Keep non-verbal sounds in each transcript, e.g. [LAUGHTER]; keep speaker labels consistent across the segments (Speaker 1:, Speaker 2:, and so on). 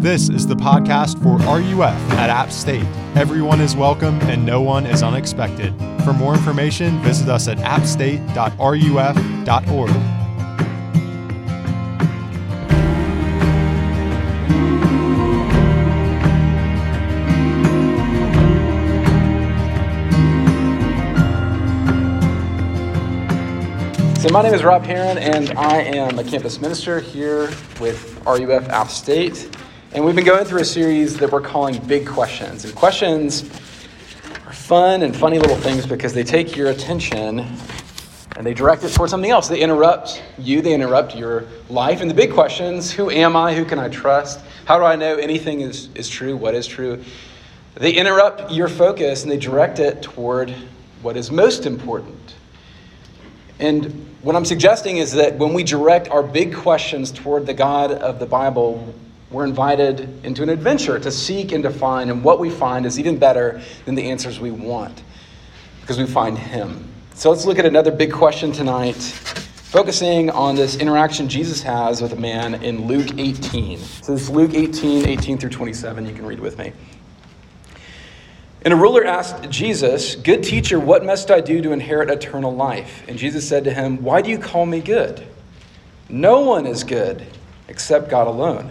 Speaker 1: This is the podcast for RUF at App State. Everyone is welcome and no one is unexpected. For more information, visit us at appstate.ruf.org.
Speaker 2: So my name is Rob Heron, and I am a campus minister here with RUF App State. And we've been going through a series that we're calling Big Questions. And questions are fun and funny little things because they take your attention and they direct it towards something else. They interrupt you, they interrupt your life. And the big questions who am I? Who can I trust? How do I know anything is, is true? What is true? They interrupt your focus and they direct it toward what is most important. And what I'm suggesting is that when we direct our big questions toward the God of the Bible, we're invited into an adventure to seek and to find, and what we find is even better than the answers we want because we find Him. So let's look at another big question tonight, focusing on this interaction Jesus has with a man in Luke 18. So is Luke 18, 18 through 27. You can read with me. And a ruler asked Jesus, Good teacher, what must I do to inherit eternal life? And Jesus said to him, Why do you call me good? No one is good except God alone.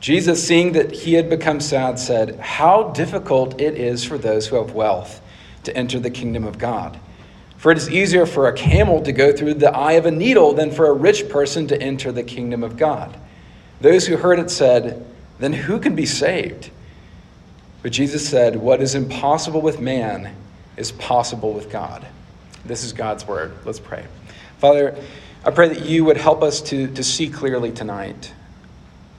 Speaker 2: Jesus, seeing that he had become sad, said, How difficult it is for those who have wealth to enter the kingdom of God. For it is easier for a camel to go through the eye of a needle than for a rich person to enter the kingdom of God. Those who heard it said, Then who can be saved? But Jesus said, What is impossible with man is possible with God. This is God's word. Let's pray. Father, I pray that you would help us to, to see clearly tonight.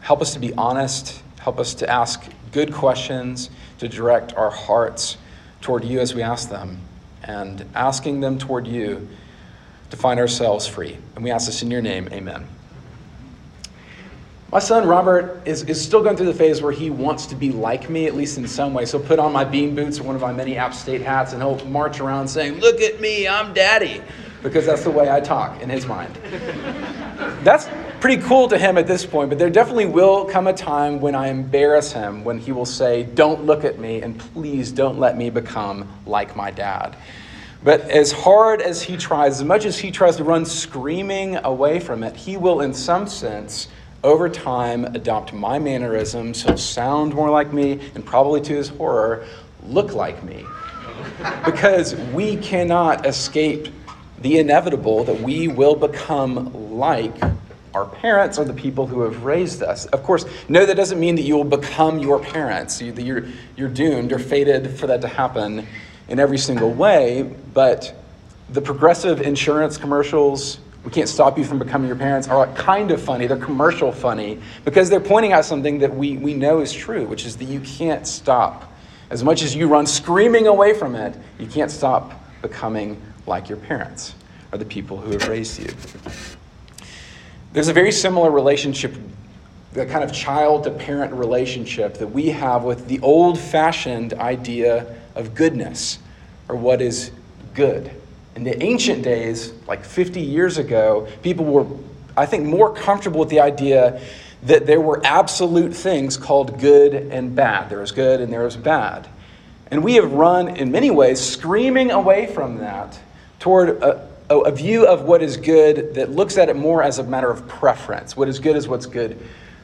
Speaker 2: Help us to be honest. Help us to ask good questions, to direct our hearts toward you as we ask them, and asking them toward you to find ourselves free. And we ask this in your name. Amen. My son Robert is, is still going through the phase where he wants to be like me, at least in some way. So put on my bean boots or one of my many App State hats, and he'll march around saying, Look at me, I'm daddy, because that's the way I talk in his mind. [LAUGHS] that's pretty cool to him at this point, but there definitely will come a time when I embarrass him, when he will say, Don't look at me, and please don't let me become like my dad. But as hard as he tries, as much as he tries to run screaming away from it, he will, in some sense, over time adopt my mannerisms. He'll sound more like me and probably to his horror, look like me. because we cannot escape the inevitable that we will become like our parents are the people who have raised us. Of course, no, that doesn't mean that you will become your parents. You're, you're doomed or fated for that to happen in every single way, but the progressive insurance commercials, we can't stop you from becoming your parents are kind of funny. They're commercial funny because they're pointing out something that we, we know is true, which is that you can't stop. As much as you run screaming away from it, you can't stop becoming like your parents or the people who have raised you. There's a very similar relationship, the kind of child to parent relationship that we have with the old fashioned idea of goodness or what is good. In the ancient days, like 50 years ago, people were, I think, more comfortable with the idea that there were absolute things called good and bad. There was good and there was bad. And we have run, in many ways, screaming away from that toward a, a, view of what is good that looks at it more as a matter of preference. What is good is what's good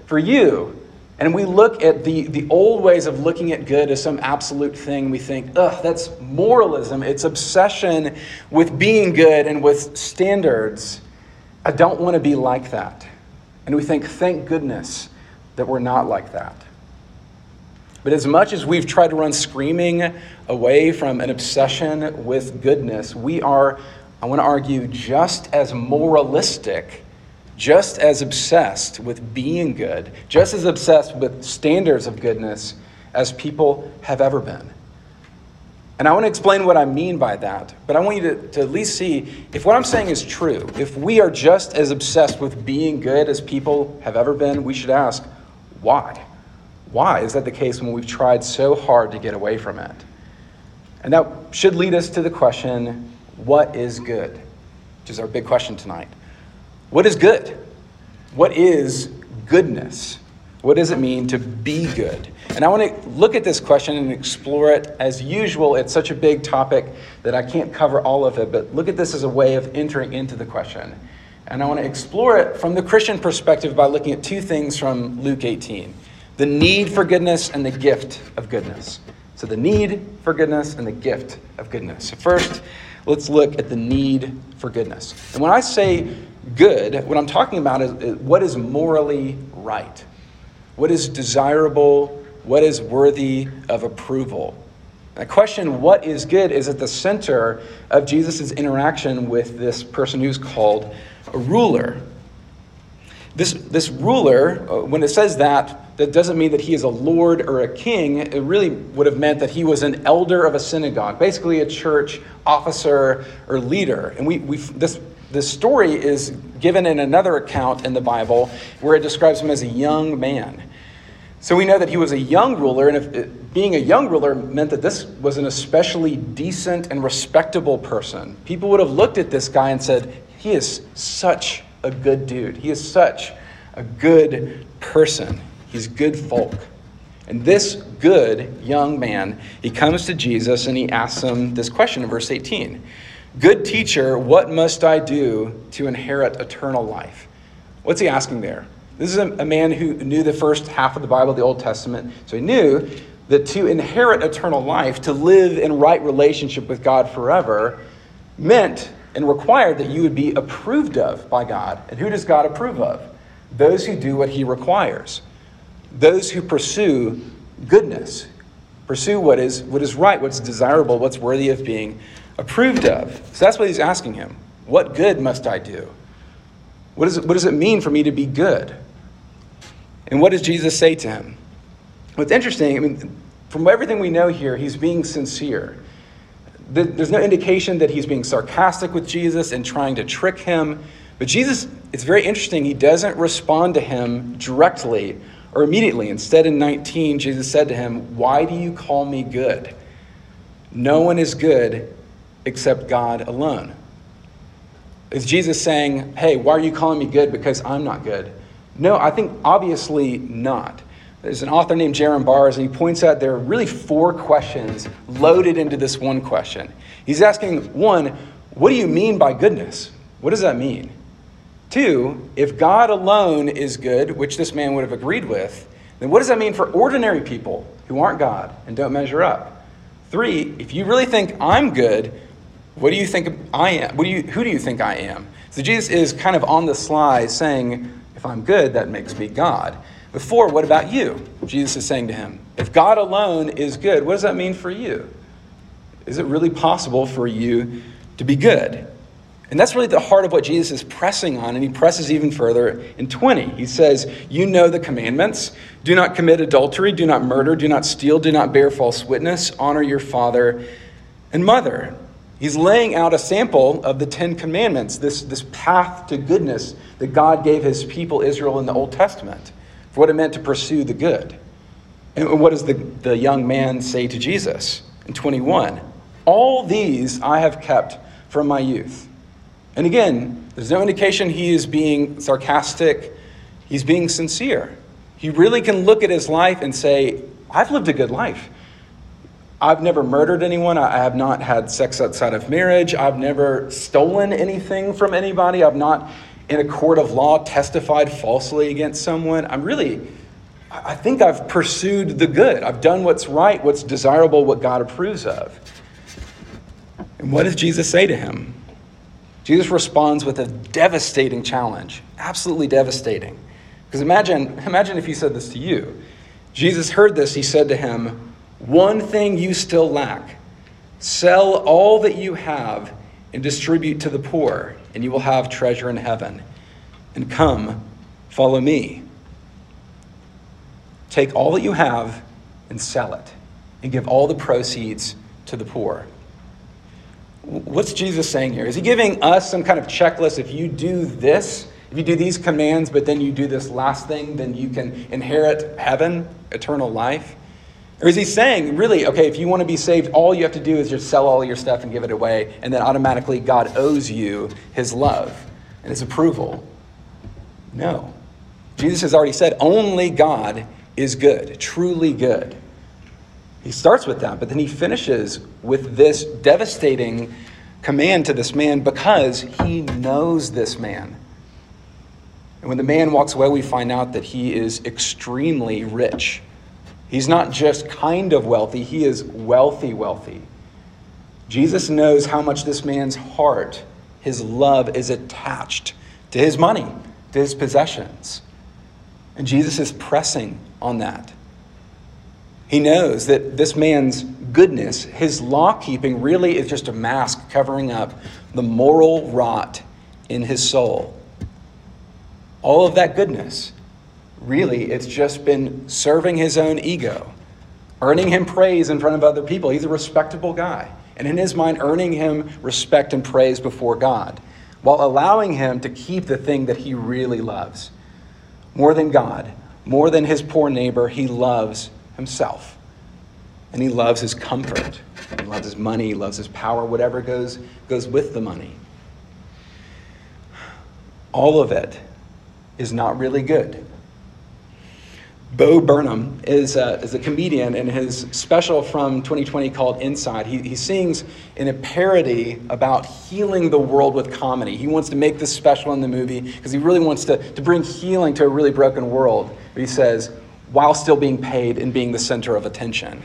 Speaker 2: for you. And we look at the, the old ways of looking at good as some absolute thing. We think, ugh, that's moralism. It's obsession with being good and with standards. I don't want to be like that. And we think, thank goodness that we're not like that. But as much as we've tried to run screaming away from an obsession with goodness, we are, I want to argue, just as moralistic just as obsessed with being good, just as obsessed with standards of goodness as people have ever been. And I want to explain what I mean by that, but I want you to, to at least see if what I'm saying is true. If we are just as obsessed with being good as people have ever been, we should ask, why? Why is that the case when we've tried so hard to get away from it? And that should lead us to the question what is good? Which is our big question tonight. What is good? What is goodness? What does it mean to be good? And I want to look at this question and explore it. As usual, it's such a big topic that I can't cover all of it, but look at this as a way of entering into the question. And I want to explore it from the Christian perspective by looking at two things from Luke 18 the need for goodness and the gift of goodness. So, the need for goodness and the gift of goodness. First, let's look at the need for goodness. And when I say good, what I'm talking about is what is morally right, what is desirable, what is worthy of approval. The question, what is good, is at the center of Jesus' interaction with this person who's called a ruler. This, this ruler, uh, when it says that, that doesn't mean that he is a lord or a king. It really would have meant that he was an elder of a synagogue, basically a church officer or leader. And we, we this, this story is given in another account in the Bible where it describes him as a young man. So we know that he was a young ruler, and it, being a young ruler meant that this was an especially decent and respectable person. People would have looked at this guy and said, He is such a good dude. He is such a good person. He's good folk. And this good young man, he comes to Jesus and he asks him this question in verse 18 Good teacher, what must I do to inherit eternal life? What's he asking there? This is a, a, man who knew the first half of the Bible, the Old Testament. So he knew that to inherit eternal life, to live in right relationship with God forever, meant and required that you would be approved of by God. And who does God approve of? Those who do what he requires, those who pursue goodness, pursue what is, what is right, what's desirable, what's worthy of being approved of. So that's what he's asking him. What good must I do? What, is it, what does it mean for me to be good? And what does Jesus say to him? What's interesting, I mean, from everything we know here, he's being sincere. There's no indication that he's being sarcastic with Jesus and trying to trick him. But Jesus, it's very interesting, he doesn't respond to him directly or immediately. Instead, in 19, Jesus said to him, Why do you call me good? No one is good except God alone. Is Jesus saying, Hey, why are you calling me good? Because I'm not good. No, I think obviously not. There's an author named Jerram Barrs, and he points out there are really four questions loaded into this one question. He's asking, one, what do you mean by goodness? What does that mean? Two, if God alone is good, which this man would have agreed with, then what does that mean for ordinary people who aren't God and don't measure up? Three, if you really think I'm good, what do you think I am? What do you, who do you think I am? So Jesus is kind of on the sly saying, if I'm good, that makes me God. Before, what about you? Jesus is saying to him, if God alone is good, what does that mean for you? Is it really possible for you to be good? And that's really the heart of what Jesus is pressing on, and he presses even further in 20. He says, You know the commandments do not commit adultery, do not murder, do not steal, do not bear false witness, honor your father and mother. He's laying out a sample of the Ten Commandments, this, this path to goodness that God gave his people Israel in the Old Testament, for what it meant to pursue the good. And what does the, the young man say to Jesus in 21? All these I have kept from my youth. And again, there's no indication he is being sarcastic, he's being sincere. He really can look at his life and say, I've lived a good life. I've never murdered anyone. I have not had sex outside of marriage. I've never stolen anything from anybody. I've not, in a court of law, testified falsely against someone. I'm really, I think I've pursued the good. I've done what's right, what's desirable, what God approves of. And what does Jesus say to him? Jesus responds with a devastating challenge, absolutely devastating. Because imagine, imagine if he said this to you. Jesus heard this, he said to him, one thing you still lack sell all that you have and distribute to the poor, and you will have treasure in heaven. and come, follow me. Take all that you have and sell it, and give all the proceeds to the poor. What's Jesus saying here? Is he giving us some kind of checklist? If you do this, if you do these commands, but then you do this last thing, then you can inherit heaven, eternal life? Or is he saying, really, okay, if you want to be saved, all you have to do is just sell all your stuff and give it away, and then automatically God owes you his love and his approval? No. Jesus has already said, only God is good, truly good. He starts with that, but then he finishes with this devastating command to this man because he knows this man. And when the man walks away, we find out that he is extremely rich. He's not just kind of wealthy, he is wealthy, wealthy. Jesus knows how much this man's heart, his love, is attached to his money, to his possessions. And Jesus is pressing on that. He knows that this man's goodness, his law keeping, really is just a mask covering up the moral rot in his soul. All of that goodness really, it's just been serving his own ego, earning him praise in front of other people. He's a respectable guy. And in his mind, earning him respect and praise before God, while allowing him to keep the thing that he really loves. More than God, more than his poor neighbor, he loves himself. And he loves his comfort. He loves his money, he loves his power, whatever goes, goes with the money. All of it is not really good. Bo Burnham is a, is a comedian, and his special from 2020 called Inside, he, he sings in a parody about healing the world with comedy. He wants to make this special in the movie because he really wants to, to bring healing to a really broken world. But he says, while still being paid and being the center of attention.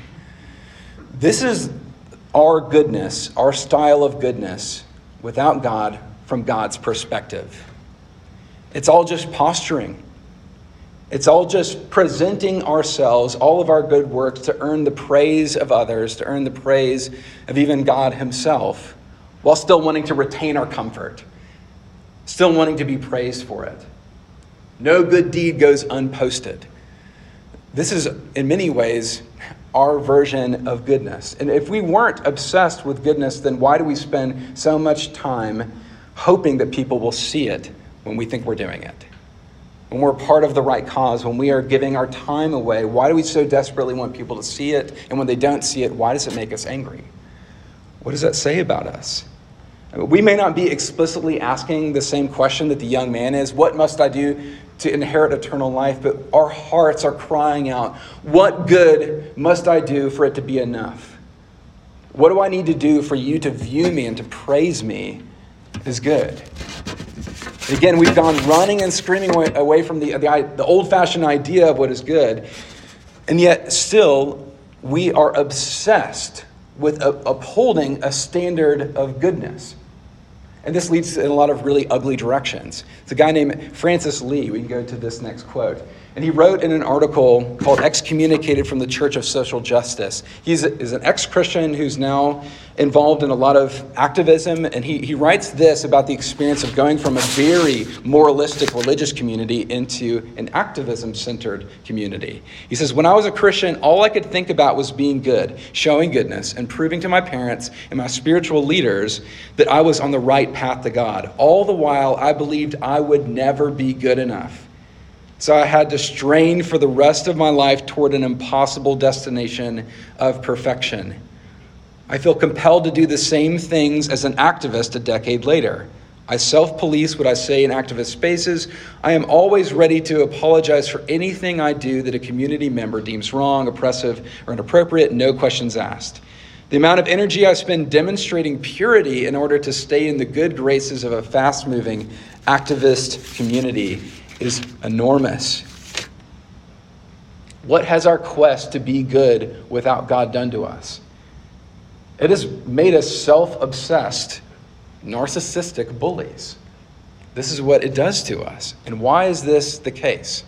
Speaker 2: This is our goodness, our style of goodness, without God from God's perspective. It's all just posturing. It's all just presenting ourselves, all of our good works, to earn the praise of others, to earn the praise of even God Himself, while still wanting to retain our comfort, still wanting to be praised for it. No good deed goes unposted. This is, in many ways, our version of goodness. And if we weren't obsessed with goodness, then why do we spend so much time hoping that people will see it when we think we're doing it? when we're part of the right cause, when we are giving our time away, why do we so desperately want people to see it? And when they don't see it, why does it make us angry? What does that say about us? We may not be explicitly asking the same question that the young man is What must I do to inherit eternal life? But our hearts are crying out, What good must I do for it to be enough? What do I need to do for you to view me and to praise me as good? Again, we've gone running and screaming away from the, the, the old fashioned idea of what is good. And yet, still, we are obsessed with upholding a standard of goodness. And this leads in a lot of really ugly directions. It's a guy named Frances Lee. We can go to this next quote. And he wrote in an article called Excommunicated from the Church of Social Justice. He is an ex Christian who's now involved in a lot of activism. And he, he writes this about the experience of going from a very moralistic religious community into an activism centered community. He says, When I was a Christian, all I could think about was being good, showing goodness, and proving to my parents and my spiritual leaders that I was on the right path to God. All the while, I believed I would never be good enough. So I had to strain for the rest of my life toward an impossible destination of perfection. I feel compelled to do the same things as an activist a decade later. I self police what I say in activist spaces. I am always ready to apologize for anything I do that a community member deems wrong, oppressive, or inappropriate, no questions asked. The amount of energy I spend demonstrating purity in order to stay in the good graces of a fast moving activist community is enormous. What has our quest to be good without God done to us? It has made us self obsessed, narcissistic bullies. This is what it does to us. And why is this the case?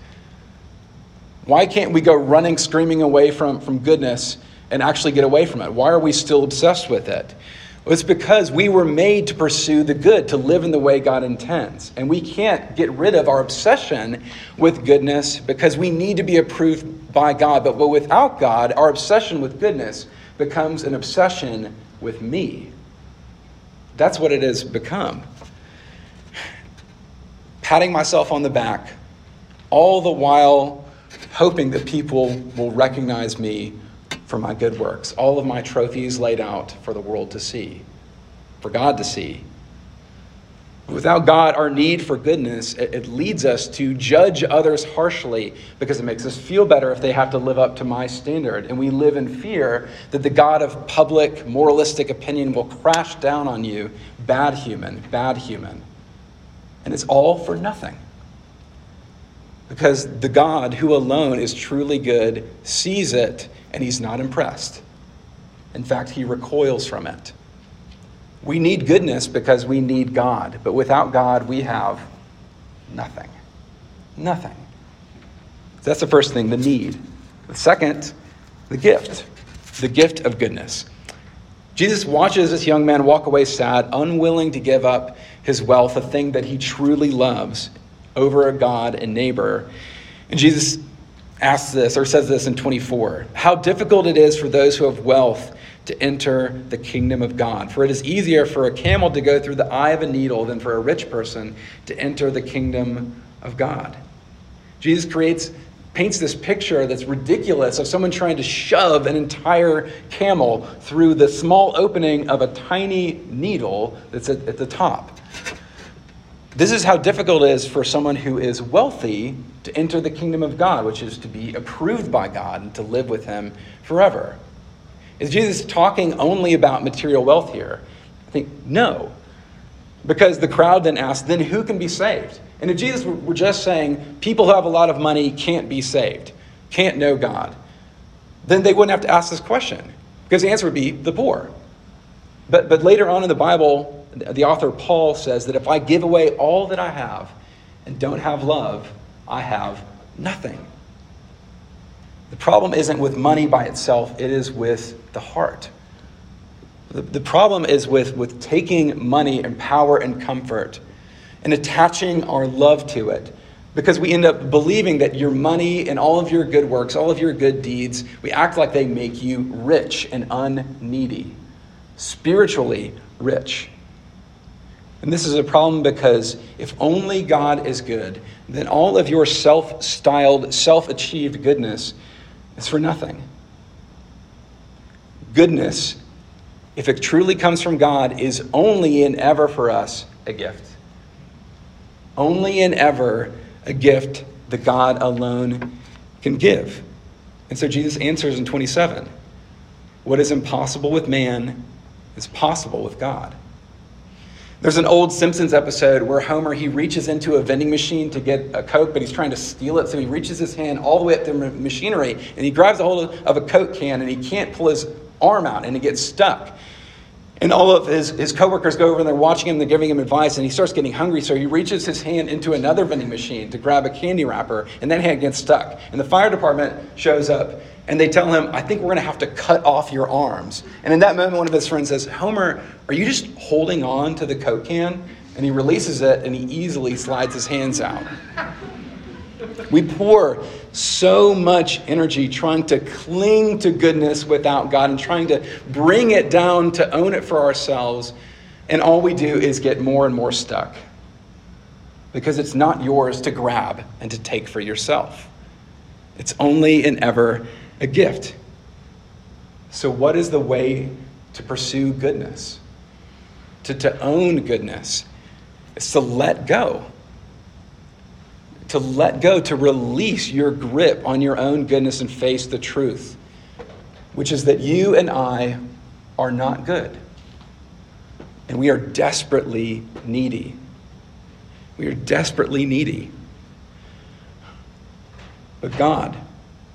Speaker 2: Why can't we go running, screaming away from, from goodness and actually get away from it? Why are we still obsessed with it? It's because we were made to pursue the good, to live in the way God intends. And we can't get rid of our obsession with goodness because we need to be approved by God. But, without God, our obsession with goodness becomes an obsession with me. That's what it has become. Patting myself on the back, all the while hoping that people will recognize me for my good works, all of my trophies laid out for the world to see, for God to see. Without God, our need for goodness, it, leads us to judge others harshly because it makes us feel better if they have to live up to my standard. And we live in fear that the God of public moralistic opinion will crash down on you, bad human, bad human. And it's all for nothing. Because the God who alone is truly good sees it and he's not impressed. In fact, he recoils from it. We need goodness because we need God, but without God, we have nothing. Nothing. That's the first thing, the need. The second, the gift, the gift of goodness. Jesus watches this young man walk away sad, unwilling to give up his wealth, a thing that he truly loves, over a God and neighbor. And Jesus asks this or says this in 24 How difficult it is for those who have wealth to enter the kingdom of God. For it is easier for a camel to go through the eye of a needle than for a rich person to enter the kingdom of God. Jesus creates paints this picture that's ridiculous of someone trying to shove an entire camel through the small opening of a tiny needle that's at, at the top. This is how difficult it is for someone who is wealthy to enter the kingdom of God, which is to be approved by God and to live with Him forever. Is Jesus talking only about material wealth here? I think no. Because the crowd then asked, then who can be saved? And if Jesus were just saying people who have a lot of money can't be saved, can't know God, then they wouldn't have to ask this question because the answer would be the poor. But, but later on in the Bible, the author Paul says that if I give away all that I have and don't have love, I have nothing. The problem isn't with money by itself, it is with the heart. The, the problem is with, with taking money and power and comfort and attaching our love to it because we end up believing that your money and all of your good works, all of your good deeds, we act like they make you rich and unneedy, spiritually rich. And this is a problem because if only God is good, then all of your self styled, self achieved goodness is for nothing. Goodness, if it truly comes from God, is only and ever for us a gift. Only and ever a gift that God alone can give. And so Jesus answers in 27 What is impossible with man is possible with God. There's an old Simpsons episode where Homer he reaches into a vending machine to get a Coke, but he's trying to steal it. So he reaches his hand all the way up the machinery and he grabs a hold of a Coke can and he can't pull his arm out and he gets stuck. And all of his, his coworkers go over and they're watching him, they're giving him advice, and he starts getting hungry. So he reaches his hand into another vending machine to grab a candy wrapper, and that hand gets stuck. And the fire department shows up and they tell him, I think we're going to have to cut off your arms. And in that moment, one of his friends says, Homer, are you just holding on to the Coke can? And he releases it and he easily slides his hands out. We pour so much energy trying to cling to goodness without God and trying to bring it down to own it for ourselves. And all we do is get more and more stuck because it's not yours to grab and to take for yourself. It's only and ever a gift. So, what is the way to pursue goodness? To, to own goodness? It's to let go. To let go, to release your grip on your own goodness and face the truth, which is that you and I are not good. And we are desperately needy. We are desperately needy. But God,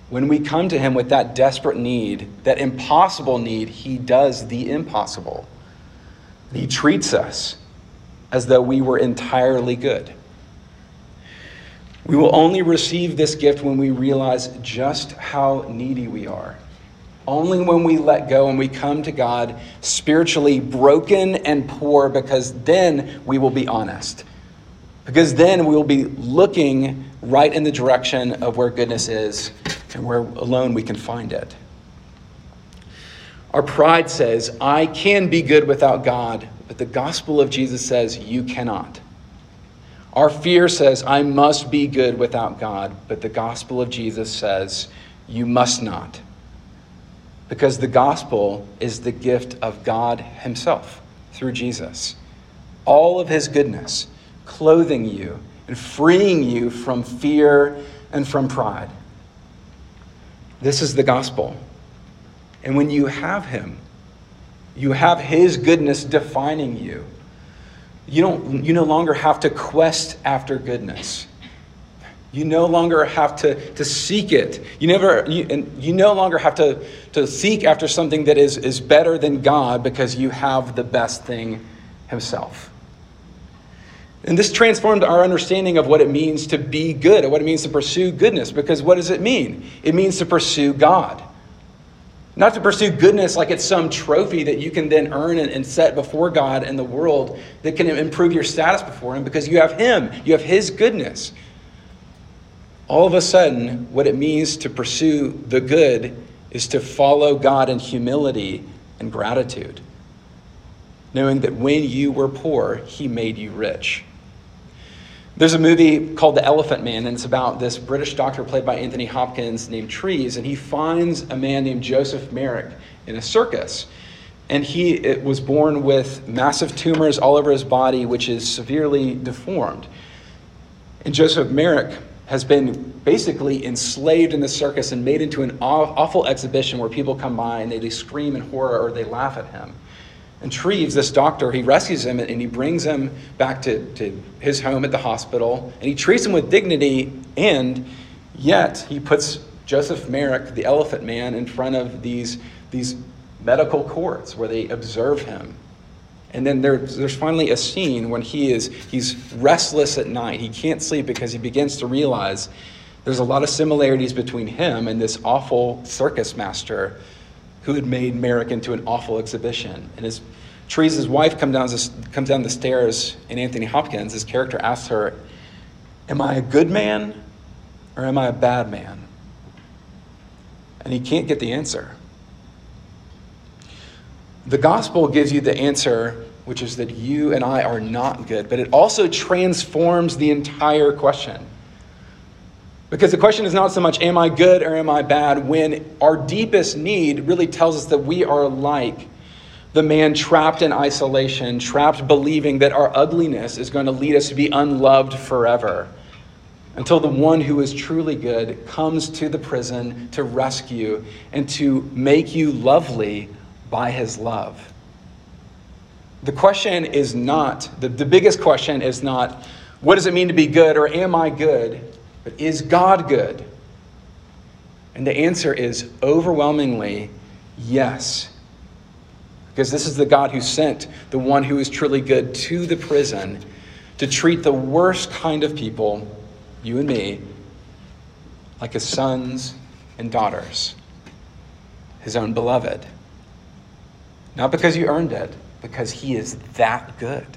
Speaker 2: when we come to Him with that desperate need, that impossible need, He does the impossible. He treats us as though we were entirely good. We will only receive this gift when we realize just how needy we are. Only when we let go and we come to God spiritually broken and poor, because then we will be honest. Because then we will be looking right in the direction of where goodness is and where alone we can find it. Our pride says, I can be good without God, but the gospel of Jesus says, you cannot. Our fear says, I must be good without God, but the gospel of Jesus says, you must not. Because the gospel is the gift of God Himself through Jesus. All of His goodness, clothing you and freeing you from fear and from pride. This is the gospel. And when you have Him, you have His goodness defining you. You, don't, you no longer have to quest after goodness. You no longer have to, to seek it. You, never, you, and you no longer have to, to seek after something that is, is better than God because you have the best thing Himself. And this transformed our understanding of what it means to be good, and what it means to pursue goodness. Because what does it mean? It means to pursue God. Not to pursue goodness like it's some trophy that you can then earn and, set before God and the world that can improve your status before Him because you have Him, you have His goodness. All of a sudden, what it means to pursue the good is to follow God in humility and gratitude, knowing that when you were poor, He made you rich. There's a movie called The Elephant Man, and it's about this British doctor played by Anthony Hopkins named Treves, and he finds a man named Joseph Merrick in a circus. And he was born with massive tumors all over his body, which is severely deformed. And Joseph Merrick has been basically enslaved in the circus and made into an awful exhibition where people come by and they, they scream in horror or they laugh at him. And Treves, this doctor, he rescues him and he brings him back to, to his home at the hospital. And he treats him with dignity, and yet he puts Joseph Merrick, the elephant man, in front of these, these medical courts where they observe him. And then there's, there's finally a scene when he is he's restless at night. He can't sleep because he begins to realize there's a lot of similarities between him and this awful circus master who had made Merrick into an awful exhibition. And his Treves' wife come down, comes down the stairs, and Anthony Hopkins, his character, asks her, Am I a good man or am I a bad man? And he can't get the answer. The gospel gives you the answer, which is that you and I are not good, but it also transforms the entire question. Because the question is not so much, am I good or am I bad, when our deepest need really tells us that we are like the man trapped in isolation, trapped believing that our ugliness is going to lead us to be unloved forever. Until the one who is truly good comes to the prison to rescue and to make you lovely by his love. The question is not, the, the biggest question is not, what does it mean to be good or am I good? But is God good? And the answer is overwhelmingly yes. Because this is the God who sent the one who is truly good to the prison to treat the worst kind of people, you and me, like his sons and daughters, his own beloved. Not because you earned it, because he is that good.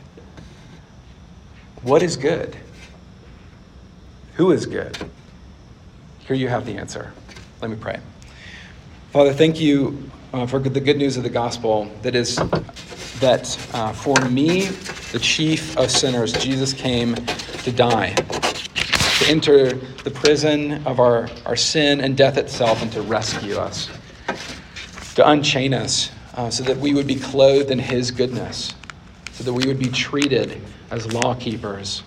Speaker 2: What is good? Who is good? Here you have the answer. Let me pray. Father, thank you uh, for the good news of the gospel that is that uh, for me, the chief of sinners, Jesus came to die, to enter the prison of our, our sin and death itself, and to rescue us, to unchain us, uh, so that we would be clothed in his goodness, so that we would be treated as law keepers,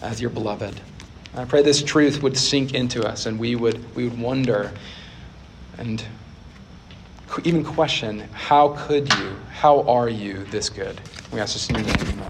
Speaker 2: as your beloved. I pray this truth would sink into us and we would, we would wonder and even question how could you, how are you this good? We ask this in your name.